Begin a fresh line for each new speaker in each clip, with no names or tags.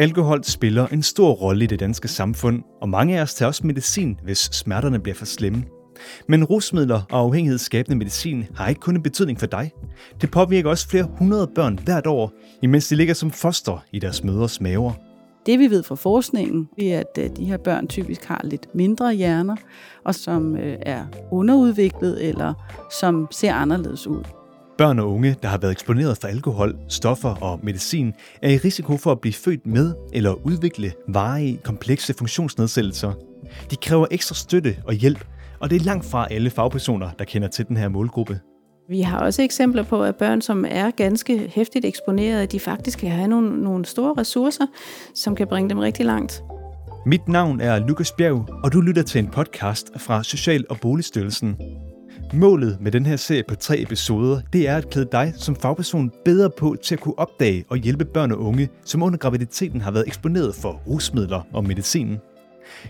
Alkohol spiller en stor rolle i det danske samfund, og mange af os tager også medicin, hvis smerterne bliver for slemme. Men rusmidler og afhængighedsskabende medicin har ikke kun en betydning for dig. Det påvirker også flere hundrede børn hvert år, imens de ligger som foster i deres mødres maver.
Det vi ved fra forskningen, er, at øh, de her børn typisk har lidt mindre hjerner, og som øh, er underudviklet eller som ser anderledes ud.
Børn og unge, der har været eksponeret for alkohol, stoffer og medicin, er i risiko for at blive født med eller udvikle varige, komplekse funktionsnedsættelser. De kræver ekstra støtte og hjælp, og det er langt fra alle fagpersoner, der kender til den her målgruppe.
Vi har også eksempler på, at børn, som er ganske hæftigt eksponeret, de faktisk kan have nogle, nogle store ressourcer, som kan bringe dem rigtig langt.
Mit navn er Lukas Bjerg, og du lytter til en podcast fra Social- og Boligstyrelsen. Målet med den her serie på tre episoder, det er at klæde dig som fagperson bedre på til at kunne opdage og hjælpe børn og unge, som under graviditeten har været eksponeret for rusmidler og medicin.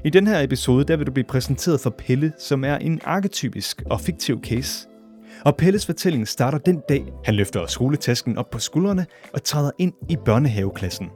I den her episode, der vil du blive præsenteret for Pelle, som er en arketypisk og fiktiv case. Og Pelles fortælling starter den dag, han løfter skoletasken op på skuldrene og træder ind i børnehaveklassen.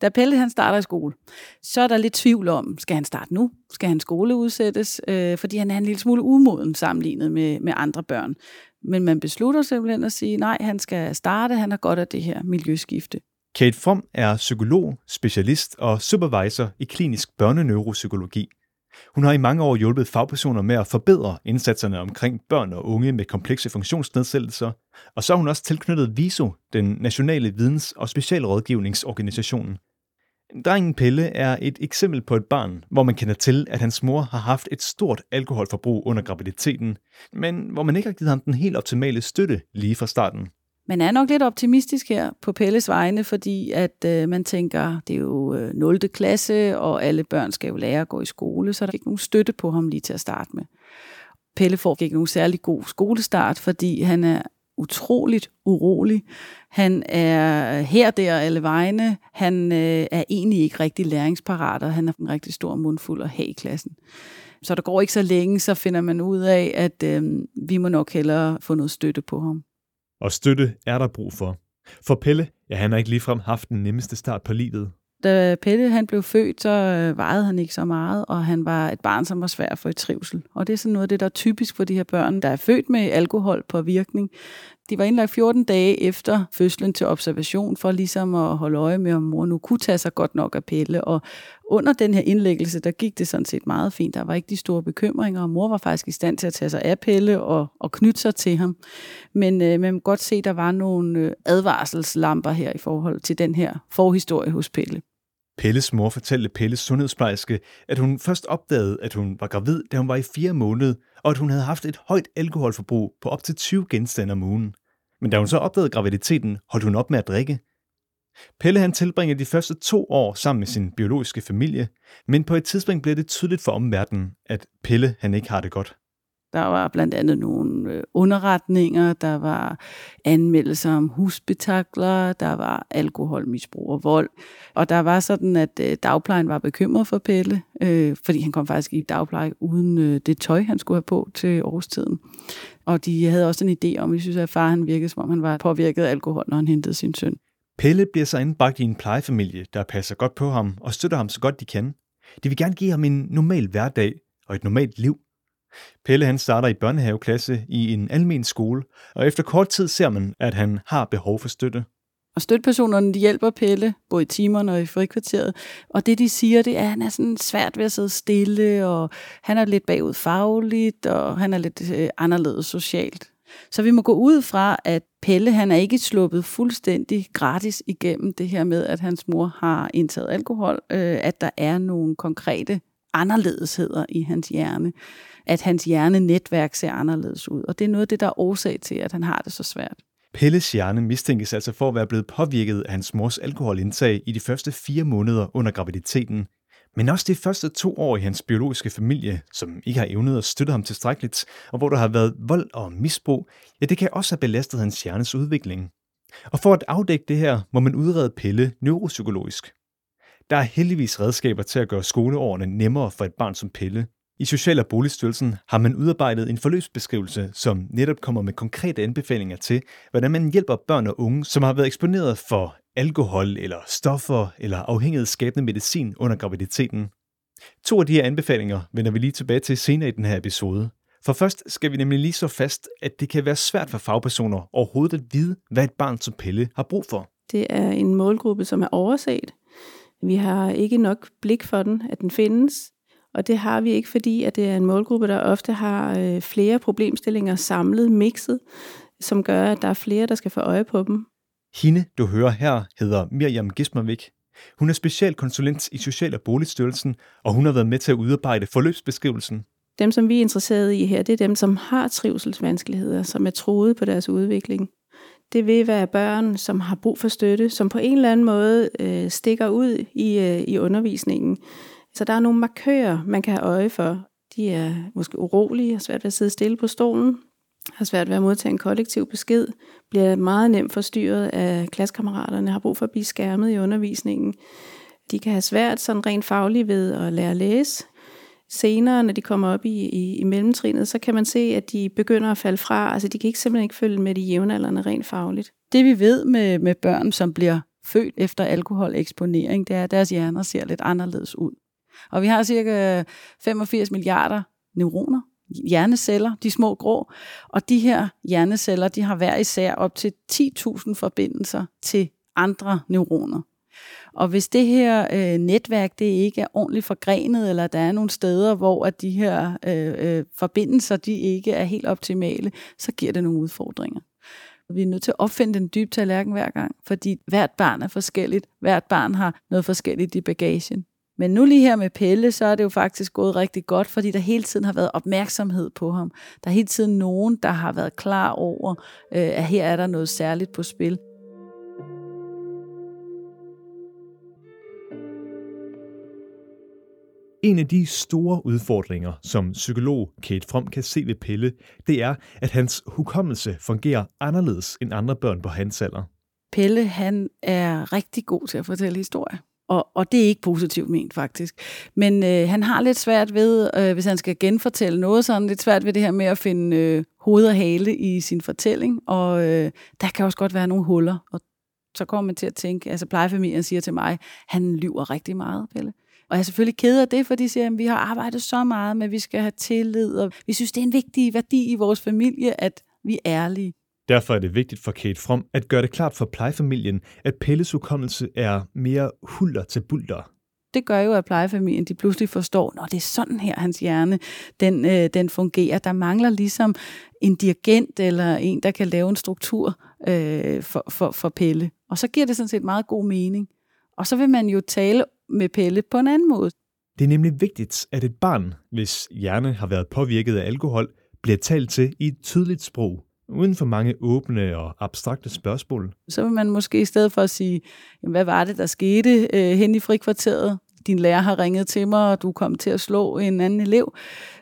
Da Pelle han starter i skole, så er der lidt tvivl om, skal han starte nu? Skal han skole udsættes? Øh, fordi han er en lille smule umoden sammenlignet med, med andre børn. Men man beslutter simpelthen at sige, nej, han skal starte, han har godt af det her miljøskifte.
Kate From er psykolog, specialist og supervisor i klinisk børneneuropsykologi. Hun har i mange år hjulpet fagpersoner med at forbedre indsatserne omkring børn og unge med komplekse funktionsnedsættelser, og så har hun også tilknyttet VISO, den nationale videns- og specialrådgivningsorganisation. Drengen Pelle er et eksempel på et barn, hvor man kender til, at hans mor har haft et stort alkoholforbrug under graviditeten, men hvor man ikke har givet ham den helt optimale støtte lige fra starten.
Man er nok lidt optimistisk her på Pelles vegne, fordi at øh, man tænker, det er jo øh, 0. klasse, og alle børn skal jo lære at gå i skole, så der er ikke nogen støtte på ham lige til at starte med. Pelle får ikke nogen særlig god skolestart, fordi han er utroligt urolig. Han er her, der alle vegne. Han øh, er egentlig ikke rigtig læringsparat, og han har en rigtig stor mundfuld at have i klassen. Så der går ikke så længe, så finder man ud af, at øh, vi må nok hellere få noget støtte på ham.
Og støtte er der brug for. For Pelle, ja, han har ikke ligefrem haft den nemmeste start på livet.
Da Pelle han blev født, så øh, vejede han ikke så meget, og han var et barn, som var svært for i trivsel. Og det er sådan noget af det, der er typisk for de her børn, der er født med alkohol på virkning. De var indlagt 14 dage efter fødslen til observation, for ligesom at holde øje med, om mor nu kunne tage sig godt nok af Pelle. Og under den her indlæggelse, der gik det sådan set meget fint. Der var ikke de store bekymringer, og mor var faktisk i stand til at tage sig af Pelle og, og knytte sig til ham. Men øh, man kan godt se, at der var nogle øh, advarselslamper her i forhold til den her forhistorie hos Pelle.
Pelles mor fortalte Pelles sundhedsplejerske, at hun først opdagede, at hun var gravid, da hun var i fire måneder, og at hun havde haft et højt alkoholforbrug på op til 20 genstande om ugen. Men da hun så opdagede graviditeten, holdt hun op med at drikke. Pelle han tilbringer de første to år sammen med sin biologiske familie, men på et tidspunkt bliver det tydeligt for omverdenen, at Pelle han ikke har det godt.
Der var blandt andet nogle øh, underretninger, der var anmeldelser om husbetakler, der var alkoholmisbrug og vold. Og der var sådan, at øh, dagplejen var bekymret for Pelle, øh, fordi han kom faktisk i dagpleje uden øh, det tøj, han skulle have på til årstiden. Og de havde også en idé om, at synes, at far han virkede, som om han var påvirket af alkohol, når han hentede sin søn.
Pelle bliver så indbragt i en plejefamilie, der passer godt på ham og støtter ham så godt de kan. De vil gerne give ham en normal hverdag og et normalt liv. Pelle han starter i børnehaveklasse i en almen skole, og efter kort tid ser man, at han har behov for støtte.
Og støttepersonerne de hjælper Pelle, både i timerne og i frikvarteret. Og det, de siger, det er, at han er sådan svært ved at sidde stille, og han er lidt bagud fagligt, og han er lidt øh, anderledes socialt. Så vi må gå ud fra, at Pelle han er ikke sluppet fuldstændig gratis igennem det her med, at hans mor har indtaget alkohol, øh, at der er nogle konkrete anderledesheder i hans hjerne, at hans hjernenetværk ser anderledes ud. Og det er noget af det, der er årsag til, at han har det så svært.
Pelles hjerne mistænkes altså for at være blevet påvirket af hans mors alkoholindtag i de første fire måneder under graviditeten. Men også de første to år i hans biologiske familie, som ikke har evnet at støtte ham tilstrækkeligt, og hvor der har været vold og misbrug, ja, det kan også have belastet hans hjernes udvikling. Og for at afdække det her, må man udrede Pelle neuropsykologisk. Der er heldigvis redskaber til at gøre skoleårene nemmere for et barn som Pelle. I Social- og Boligstyrelsen har man udarbejdet en forløbsbeskrivelse, som netop kommer med konkrete anbefalinger til, hvordan man hjælper børn og unge, som har været eksponeret for alkohol eller stoffer eller afhængighedsskabende medicin under graviditeten. To af de her anbefalinger vender vi lige tilbage til senere i den her episode. For først skal vi nemlig lige så fast, at det kan være svært for fagpersoner overhovedet at vide, hvad et barn som Pelle har brug for.
Det er en målgruppe, som er overset. Vi har ikke nok blik for den, at den findes. Og det har vi ikke, fordi at det er en målgruppe, der ofte har øh, flere problemstillinger samlet, mixet, som gør, at der er flere, der skal få øje på dem.
Hende, du hører her, hedder Miriam Gismervik. Hun er specialkonsulent i Social- og Boligstyrelsen, og hun har været med til at udarbejde forløbsbeskrivelsen.
Dem, som vi er interesseret i her, det er dem, som har trivselsvanskeligheder, som er troet på deres udvikling. Det vil være børn, som har brug for støtte, som på en eller anden måde øh, stikker ud i, øh, i undervisningen. Så der er nogle markører, man kan have øje for. De er måske urolige, har svært ved at sidde stille på stolen, har svært ved at modtage en kollektiv besked, bliver meget nemt forstyrret af klassekammeraterne, har brug for at blive skærmet i undervisningen. De kan have svært sådan rent fagligt ved at lære at læse. Senere, når de kommer op i, i, i mellemtrinet, så kan man se, at de begynder at falde fra. Altså, de kan ikke, simpelthen ikke følge med de jævnaldrende rent fagligt.
Det vi ved med, med børn, som bliver født efter alkoholeksponering, det er, at deres hjerner ser lidt anderledes ud. Og vi har cirka 85 milliarder neuroner, hjerneceller, de små grå, og de her hjerneceller, de har hver især op til 10.000 forbindelser til andre neuroner. Og hvis det her øh, netværk det ikke er ordentligt forgrenet, eller der er nogle steder, hvor at de her øh, øh, forbindelser de ikke er helt optimale, så giver det nogle udfordringer. Vi er nødt til at opfinde den dybe tallerken hver gang, fordi hvert barn er forskelligt. Hvert barn har noget forskelligt i bagagen. Men nu lige her med Pelle, så er det jo faktisk gået rigtig godt, fordi der hele tiden har været opmærksomhed på ham. Der er hele tiden nogen, der har været klar over, øh, at her er der noget særligt på spil.
En af de store udfordringer, som psykolog Kate From kan se ved Pelle, det er, at hans hukommelse fungerer anderledes end andre børn på hans alder.
Pelle, han er rigtig god til at fortælle historier. Og, og det er ikke positivt ment, faktisk. Men øh, han har lidt svært ved, øh, hvis han skal genfortælle noget, så han lidt svært ved det her med at finde øh, hoved og hale i sin fortælling. Og øh, der kan også godt være nogle huller. Og så kommer man til at tænke, altså plejefamilien siger til mig, han lyver rigtig meget, Pelle. Og jeg er selvfølgelig ked af det, for de siger, at vi har arbejdet så meget med, at vi skal have tillid, og vi synes, det er en vigtig værdi i vores familie, at vi er ærlige.
Derfor er det vigtigt for Kate From at gøre det klart for plejefamilien, at Pelles hukommelse er mere hulter til bulter.
Det gør jo, at plejefamilien de pludselig forstår, når det er sådan her, hans hjerne den, øh, den fungerer. Der mangler ligesom en dirigent eller en, der kan lave en struktur øh, for, for, for Pelle. Og så giver det sådan set meget god mening. Og så vil man jo tale med Pelle på en anden måde.
Det er nemlig vigtigt, at et barn, hvis hjerne har været påvirket af alkohol, bliver talt til i et tydeligt sprog, uden for mange åbne og abstrakte spørgsmål.
Så vil man måske i stedet for at sige, jamen, hvad var det, der skete øh, hen i frikvarteret? Din lærer har ringet til mig, og du kom til at slå en anden elev.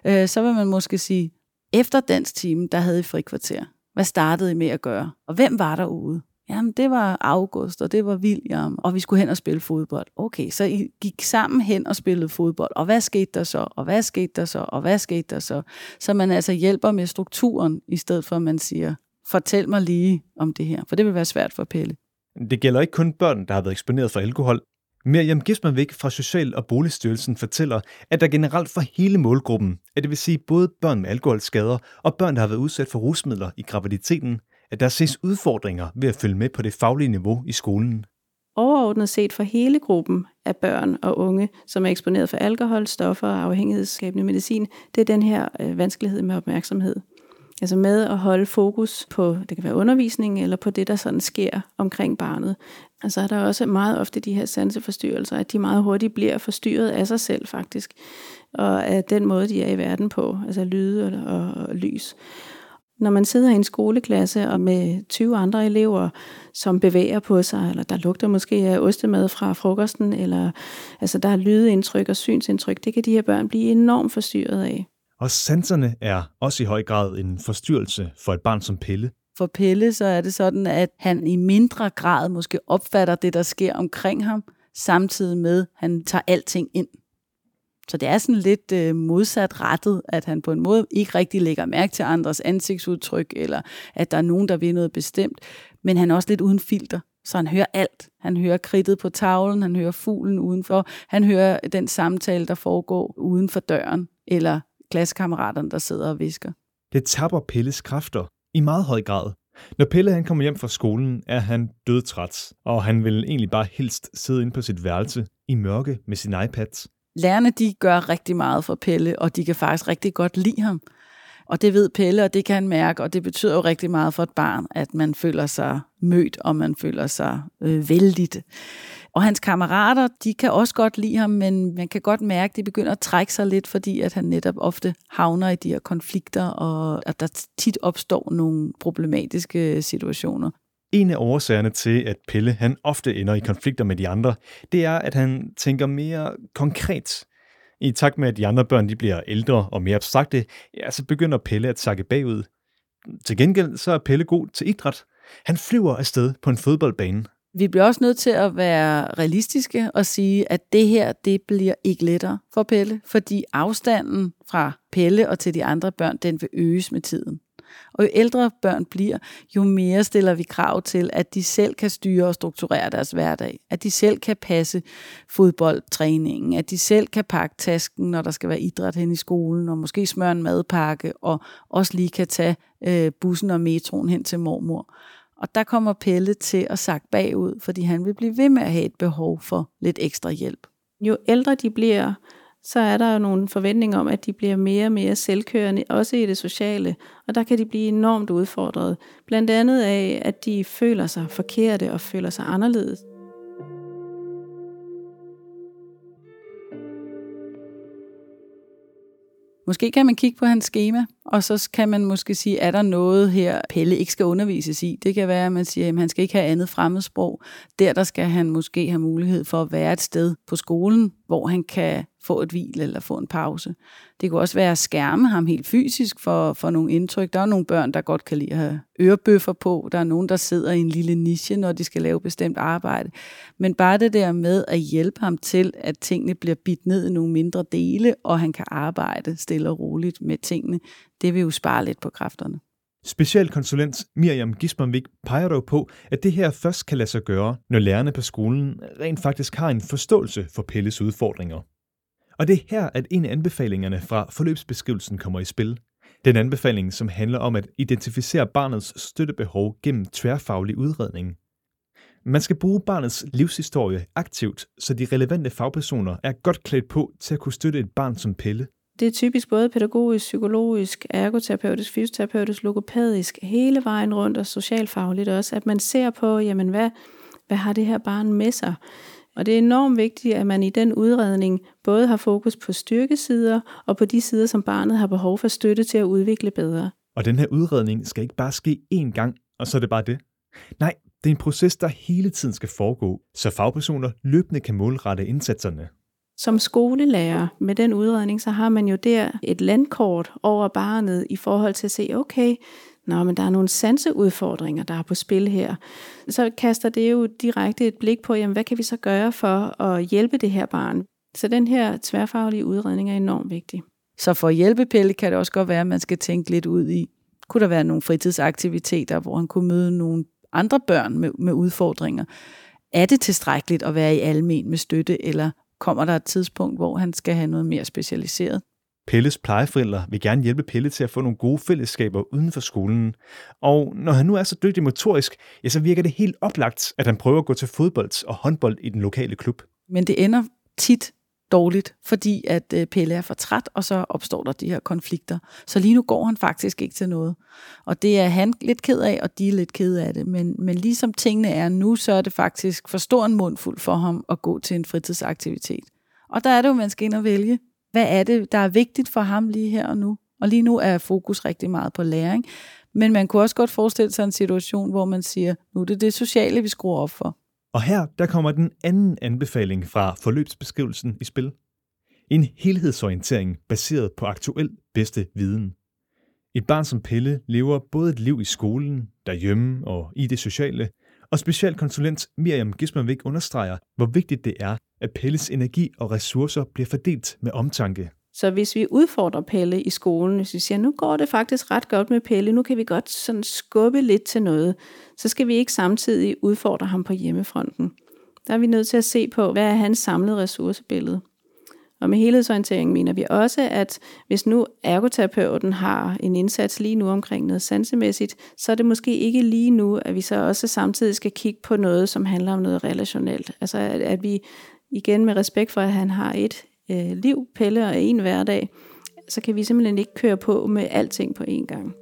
Øh, så vil man måske sige, efter dansk time, der havde I frikvarter. Hvad startede I med at gøre? Og hvem var derude? Jamen, det var August, og det var William, og vi skulle hen og spille fodbold. Okay, så I gik sammen hen og spillede fodbold. Og hvad skete der så? Og hvad skete der så? Og hvad skete der så? Så man altså hjælper med strukturen, i stedet for at man siger, fortæl mig lige om det her, for det vil være svært for Pelle.
Det gælder ikke kun børn, der har været eksponeret for alkohol. Miriam Gismanvik fra Social- og Boligstyrelsen fortæller, at der generelt for hele målgruppen, at det vil sige både børn med alkoholskader og børn, der har været udsat for rusmidler i graviditeten, at der ses udfordringer ved at følge med på det faglige niveau i skolen.
Overordnet set for hele gruppen af børn og unge, som er eksponeret for alkohol, stoffer og afhængighedsskabende medicin, det er den her øh, vanskelighed med opmærksomhed. Altså med at holde fokus på, det kan være undervisning, eller på det, der sådan sker omkring barnet. Altså er der også meget ofte de her sanseforstyrrelser, at de meget hurtigt bliver forstyrret af sig selv faktisk, og af den måde, de er i verden på, altså lyde og, og, og lys. Når man sidder i en skoleklasse og med 20 andre elever, som bevæger på sig, eller der lugter måske af ostemad fra frokosten, eller altså der er lydindtryk og synsindtryk, det kan de her børn blive enormt forstyrret af.
Og sanserne er også i høj grad en forstyrrelse for et barn som Pelle.
For Pelle så er det sådan, at han i mindre grad måske opfatter det, der sker omkring ham, samtidig med, at han tager alting ind. Så det er sådan lidt øh, modsat rettet, at han på en måde ikke rigtig lægger mærke til andres ansigtsudtryk, eller at der er nogen, der vil noget bestemt, men han er også lidt uden filter. Så han hører alt. Han hører kridtet på tavlen, han hører fuglen udenfor, han hører den samtale, der foregår uden for døren, eller klassekammeraterne, der sidder og visker.
Det tapper Pelles kræfter i meget høj grad. Når Pelle han kommer hjem fra skolen, er han dødtræt, og han vil egentlig bare helst sidde inde på sit værelse i mørke med sin iPad.
Lærerne de gør rigtig meget for Pelle, og de kan faktisk rigtig godt lide ham. Og det ved Pelle, og det kan han mærke, og det betyder jo rigtig meget for et barn, at man føler sig mødt, og man føler sig øh, vældigt. Og hans kammerater, de kan også godt lide ham, men man kan godt mærke, at de begynder at trække sig lidt, fordi at han netop ofte havner i de her konflikter, og at der tit opstår nogle problematiske situationer.
En af årsagerne til, at Pelle han ofte ender i konflikter med de andre, det er, at han tænker mere konkret. I takt med, at de andre børn de bliver ældre og mere abstrakte, ja, så begynder Pelle at sakke bagud. Til gengæld så er Pelle god til idræt. Han flyver afsted på en fodboldbane.
Vi bliver også nødt til at være realistiske og sige, at det her, det bliver ikke lettere for Pelle, fordi afstanden fra Pelle og til de andre børn, den vil øges med tiden. Og jo ældre børn bliver, jo mere stiller vi krav til, at de selv kan styre og strukturere deres hverdag. At de selv kan passe fodboldtræningen. At de selv kan pakke tasken, når der skal være idræt hen i skolen. Og måske smøre en madpakke. Og også lige kan tage øh, bussen og metroen hen til mormor. Og der kommer Pelle til at sakke bagud, fordi han vil blive ved med at have et behov for lidt ekstra hjælp.
Jo ældre de bliver, så er der jo nogle forventninger om, at de bliver mere og mere selvkørende, også i det sociale. Og der kan de blive enormt udfordret. Blandt andet af, at de føler sig forkerte og føler sig anderledes.
Måske kan man kigge på hans schema, og så kan man måske sige, er der noget her, Pelle ikke skal undervises i? Det kan være, at man siger, at han skal ikke have andet fremmedsprog. Der, der skal han måske have mulighed for at være et sted på skolen, hvor han kan få et hvil eller få en pause. Det kunne også være at skærme ham helt fysisk for, for nogle indtryk. Der er nogle børn, der godt kan lide at have ørebøffer på. Der er nogen, der sidder i en lille niche, når de skal lave bestemt arbejde. Men bare det der med at hjælpe ham til, at tingene bliver bidt ned i nogle mindre dele, og han kan arbejde stille og roligt med tingene, det vil jo spare lidt på kræfterne.
Specialkonsulent Miriam Gismanvik peger dog på, at det her først kan lade sig gøre, når lærerne på skolen rent faktisk har en forståelse for Pelles udfordringer. Og det er her, at en af anbefalingerne fra forløbsbeskrivelsen kommer i spil. Den anbefaling, som handler om at identificere barnets støttebehov gennem tværfaglig udredning. Man skal bruge barnets livshistorie aktivt, så de relevante fagpersoner er godt klædt på til at kunne støtte et barn som Pelle.
Det er typisk både pædagogisk, psykologisk, ergoterapeutisk, fysioterapeutisk, logopædisk, hele vejen rundt og socialfagligt også, at man ser på, jamen hvad, hvad har det her barn med sig? Og det er enormt vigtigt, at man i den udredning både har fokus på styrkesider og på de sider, som barnet har behov for støtte til at udvikle bedre.
Og den her udredning skal ikke bare ske én gang, og så er det bare det. Nej, det er en proces, der hele tiden skal foregå, så fagpersoner løbende kan målrette indsatserne.
Som skolelærer med den udredning, så har man jo der et landkort over barnet i forhold til at se, okay, Nå, men der er nogle sanseudfordringer, der er på spil her. Så kaster det jo direkte et blik på, jamen, hvad kan vi så gøre for at hjælpe det her barn? Så den her tværfaglige udredning er enormt vigtig.
Så for at hjælpe Pelle kan det også godt være, at man skal tænke lidt ud i, kunne der være nogle fritidsaktiviteter, hvor han kunne møde nogle andre børn med, med udfordringer? Er det tilstrækkeligt at være i almen med støtte, eller kommer der et tidspunkt, hvor han skal have noget mere specialiseret?
Pelles plejeforældre vil gerne hjælpe Pelle til at få nogle gode fællesskaber uden for skolen. Og når han nu er så dygtig motorisk, ja, så virker det helt oplagt, at han prøver at gå til fodbold og håndbold i den lokale klub.
Men det ender tit dårligt, fordi at øh, Pelle er for træt, og så opstår der de her konflikter. Så lige nu går han faktisk ikke til noget. Og det er han lidt ked af, og de er lidt ked af det. Men, men ligesom tingene er nu, så er det faktisk for stor en mundfuld for ham at gå til en fritidsaktivitet. Og der er det jo, man skal ind og vælge hvad er det, der er vigtigt for ham lige her og nu? Og lige nu er fokus rigtig meget på læring. Men man kunne også godt forestille sig en situation, hvor man siger, nu er det det sociale, vi skruer op for.
Og her der kommer den anden anbefaling fra forløbsbeskrivelsen i spil. En helhedsorientering baseret på aktuel bedste viden. Et barn som Pelle lever både et liv i skolen, derhjemme og i det sociale, og specialkonsulent Miriam Gismanvik understreger, hvor vigtigt det er, at Pelles energi og ressourcer bliver fordelt med omtanke.
Så hvis vi udfordrer Pelle i skolen, hvis vi siger, nu går det faktisk ret godt med Pelle, nu kan vi godt sådan skubbe lidt til noget, så skal vi ikke samtidig udfordre ham på hjemmefronten. Der er vi nødt til at se på, hvad er hans samlede ressourcebillede. Og med helhedsorientering mener vi også, at hvis nu ergoterapeuten har en indsats lige nu omkring noget sansemæssigt, så er det måske ikke lige nu, at vi så også samtidig skal kigge på noget, som handler om noget relationelt. Altså at, at vi igen med respekt for, at han har et øh, liv, Pelle og en hverdag, så kan vi simpelthen ikke køre på med alting på én gang.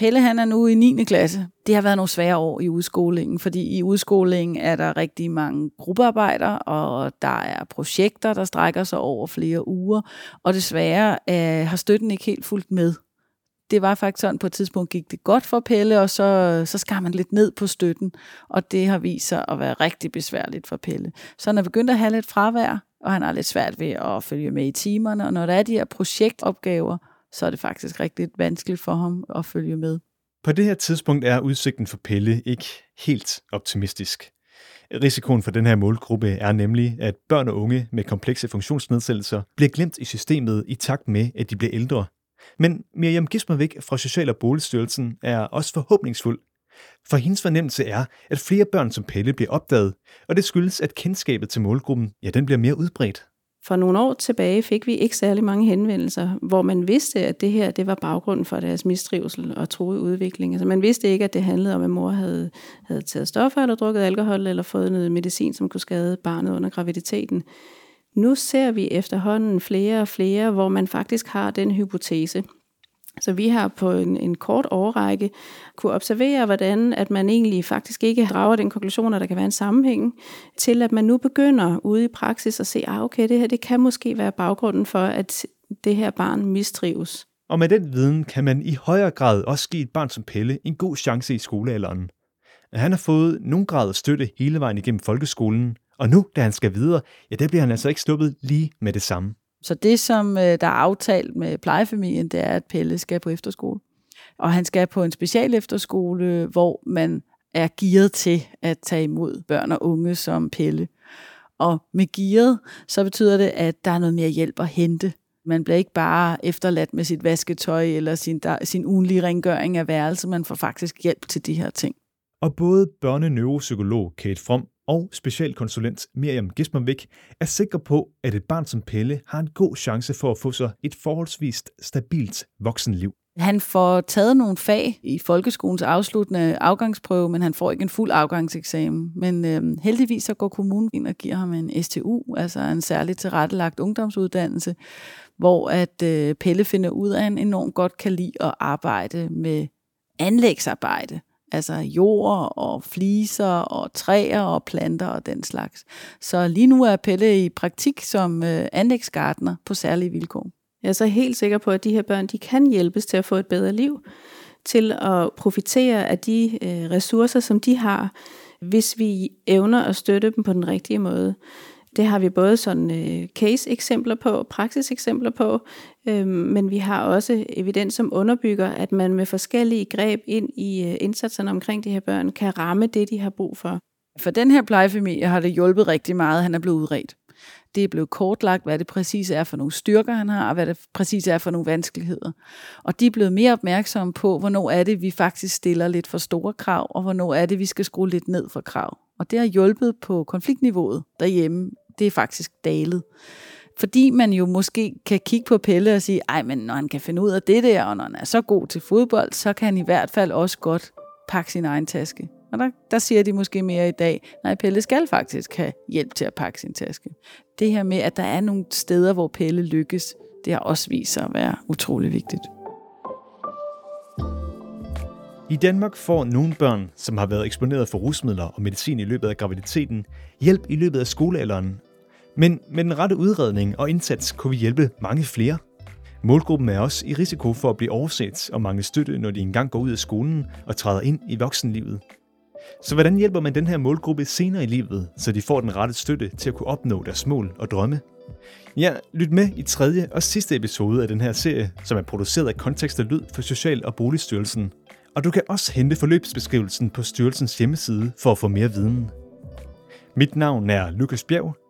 Pelle han er nu i 9. klasse. Det har været nogle svære år i udskolingen, fordi i udskolingen er der rigtig mange gruppearbejder, og der er projekter, der strækker sig over flere uger, og desværre øh, har støtten ikke helt fulgt med. Det var faktisk sådan, på et tidspunkt gik det godt for Pelle, og så, så skar man lidt ned på støtten, og det har vist sig at være rigtig besværligt for Pelle. Så han er begyndt at have lidt fravær, og han har lidt svært ved at følge med i timerne, og når der er de her projektopgaver, så er det faktisk rigtig vanskeligt for ham at følge med.
På det her tidspunkt er udsigten for Pelle ikke helt optimistisk. Risikoen for den her målgruppe er nemlig, at børn og unge med komplekse funktionsnedsættelser bliver glemt i systemet i takt med, at de bliver ældre. Men Miriam Gismervik fra Social- og Boligstyrelsen er også forhåbningsfuld. For hendes fornemmelse er, at flere børn som Pelle bliver opdaget, og det skyldes, at kendskabet til målgruppen ja, den bliver mere udbredt.
For nogle år tilbage fik vi ikke særlig mange henvendelser, hvor man vidste, at det her det var baggrunden for deres mistrivsel og troede udvikling. Altså man vidste ikke, at det handlede om, at mor havde, havde taget stoffer eller drukket alkohol eller fået noget medicin, som kunne skade barnet under graviditeten. Nu ser vi efterhånden flere og flere, hvor man faktisk har den hypotese. Så vi har på en, en kort årrække kunne observere, hvordan at man egentlig faktisk ikke drager den konklusion, at der kan være en sammenhæng, til at man nu begynder ude i praksis at se, ah, okay, det her det kan måske være baggrunden for, at det her barn mistrives.
Og med den viden kan man i højere grad også give et barn som Pelle en god chance i skolealderen. Han har fået nogen grad af støtte hele vejen igennem folkeskolen, og nu, da han skal videre, ja, der bliver han altså ikke stoppet lige med det samme.
Så det, som øh, der er aftalt med plejefamilien, det er, at Pelle skal på efterskole. Og han skal på en special efterskole, hvor man er gearet til at tage imod børn og unge som Pelle. Og med gearet, så betyder det, at der er noget mere hjælp at hente. Man bliver ikke bare efterladt med sit vasketøj eller sin, der, sin ugenlige rengøring af værelse. Man får faktisk hjælp til de her ting.
Og både børneneuropsykolog Kate From og specialkonsulent Miriam Gismervik er sikker på, at et barn som Pelle har en god chance for at få sig et forholdsvis stabilt voksenliv.
Han får taget nogle fag i folkeskolens afsluttende afgangsprøve, men han får ikke en fuld afgangseksamen. Men øh, heldigvis så går kommunen ind og giver ham en STU, altså en særligt tilrettelagt ungdomsuddannelse, hvor at øh, Pelle finder ud af, at han enormt godt kan lide at arbejde med anlægsarbejde altså jord og fliser og træer og planter og den slags. Så lige nu er Pelle i praktik som øh, anlægsgartner på særlige vilkår.
Jeg er så helt sikker på, at de her børn de kan hjælpes til at få et bedre liv, til at profitere af de øh, ressourcer, som de har, hvis vi evner at støtte dem på den rigtige måde. Det har vi både sådan øh, case-eksempler på, praksis-eksempler på, øh, men vi har også evidens, som underbygger, at man med forskellige greb ind i øh, indsatserne omkring de her børn, kan ramme det, de har brug for.
For den her plejefamilie har det hjulpet rigtig meget, han er blevet udredt. Det er blevet kortlagt, hvad det præcis er for nogle styrker, han har, og hvad det præcis er for nogle vanskeligheder. Og de er blevet mere opmærksomme på, hvornår er det, vi faktisk stiller lidt for store krav, og hvornår er det, vi skal skrue lidt ned for krav. Og det har hjulpet på konfliktniveauet derhjemme. Det er faktisk dalet. Fordi man jo måske kan kigge på Pelle og sige, ej, men når han kan finde ud af det der, og når han er så god til fodbold, så kan han i hvert fald også godt pakke sin egen taske. Og der, der siger de måske mere i dag, nej, Pelle skal faktisk have hjælp til at pakke sin taske. Det her med, at der er nogle steder, hvor Pelle lykkes, det har også vist sig at være utrolig vigtigt.
I Danmark får nogle børn, som har været eksponeret for rusmidler og medicin i løbet af graviditeten, hjælp i løbet af skolealderen. Men med den rette udredning og indsats kunne vi hjælpe mange flere. Målgruppen er også i risiko for at blive overset og mange støtte, når de engang går ud af skolen og træder ind i voksenlivet. Så hvordan hjælper man den her målgruppe senere i livet, så de får den rette støtte til at kunne opnå deres mål og drømme? Ja, lyt med i tredje og sidste episode af den her serie, som er produceret af Kontekst og Lyd for Social- og Boligstyrelsen. Og du kan også hente forløbsbeskrivelsen på styrelsens hjemmeside for at få mere viden. Mit navn er Lukas Bjerg.